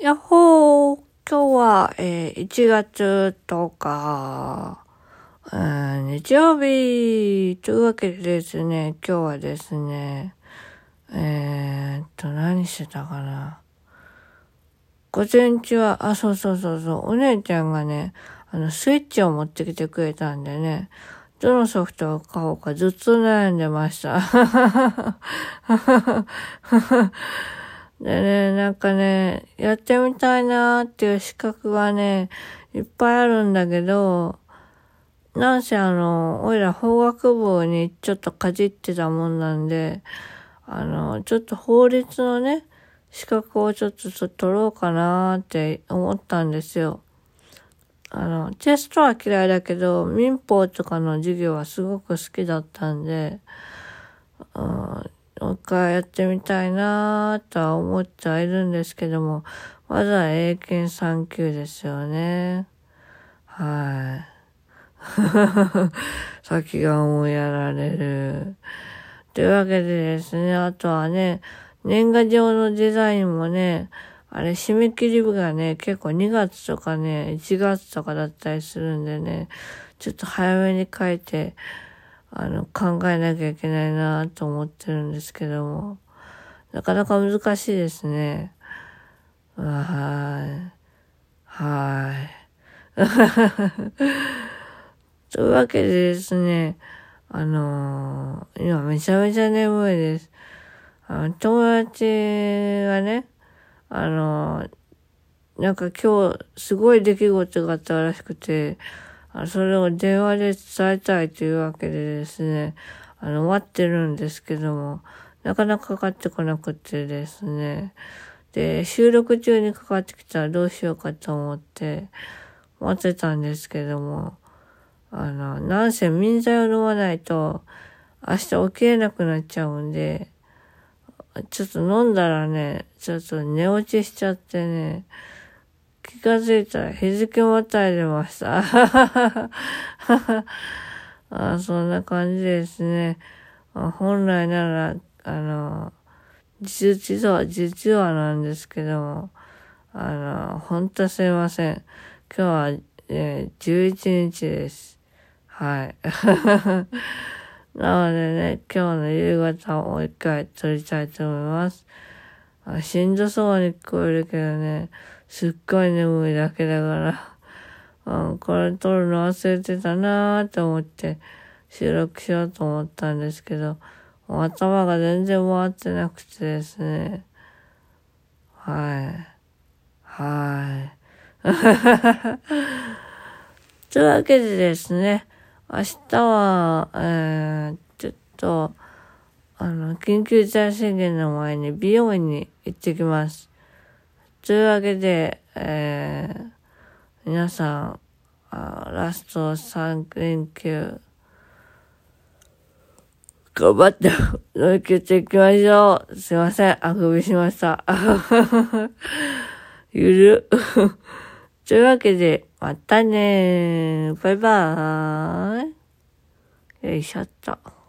やっほー今日は、えー、1月10日、うん、日曜日というわけでですね、今日はですね、えー、っと、何してたかな。午前中は、あ、そうそうそうそう、お姉ちゃんがね、あの、スイッチを持ってきてくれたんでね、どのソフトを買おうかずっと悩んでました。でね、なんかね、やってみたいなーっていう資格がね、いっぱいあるんだけど、なんせあの、おいら法学部にちょっとかじってたもんなんで、あの、ちょっと法律のね、資格をちょっと取ろうかなーって思ったんですよ。あの、テストは嫌いだけど、民法とかの授業はすごく好きだったんで、うんもう一回やってみたいなとは思ってはいるんですけども、まずは英検3級ですよね。はい。先が思いやられる。というわけでですね、あとはね、年賀状のデザインもね、あれ、締め切り日がね、結構2月とかね、1月とかだったりするんでね、ちょっと早めに書いて、あの、考えなきゃいけないなと思ってるんですけども、なかなか難しいですね。はい。はい。というわけでですね、あのー、今めちゃめちゃ眠いです。あの、友達がね、あのー、なんか今日すごい出来事があったらしくて、それを電話で伝えたいというわけでですね、あの、待ってるんですけども、なかなかかかってこなくてですね、で、収録中にかかってきたらどうしようかと思って、待ってたんですけども、あの、なんせ民剤を飲まないと、明日起きれなくなっちゃうんで、ちょっと飲んだらね、ちょっと寝落ちしちゃってね、気がついたら日付またいでました。あそんな感じですね。本来なら、あの、実は、実はなんですけども、あの、ほんとすいません。今日は、えー、11日です。はい。なのでね、今日の夕方をもう一回撮りたいと思います。しんどそうに聞こえるけどね、すっごい眠いだけだから、うん、これ撮るの忘れてたなーって思って収録しようと思ったんですけど、頭が全然回ってなくてですね。はい。はい。というわけでですね、明日は、えー、ちょっと、あの、緊急事態宣言の前に美容院に行ってきます。というわけで、えー、皆さん、あラスト3連休、頑張って 乗り切っていきましょう。すいません、あくびしました。ゆる。というわけで、またねバイバーイ。よいしょっと。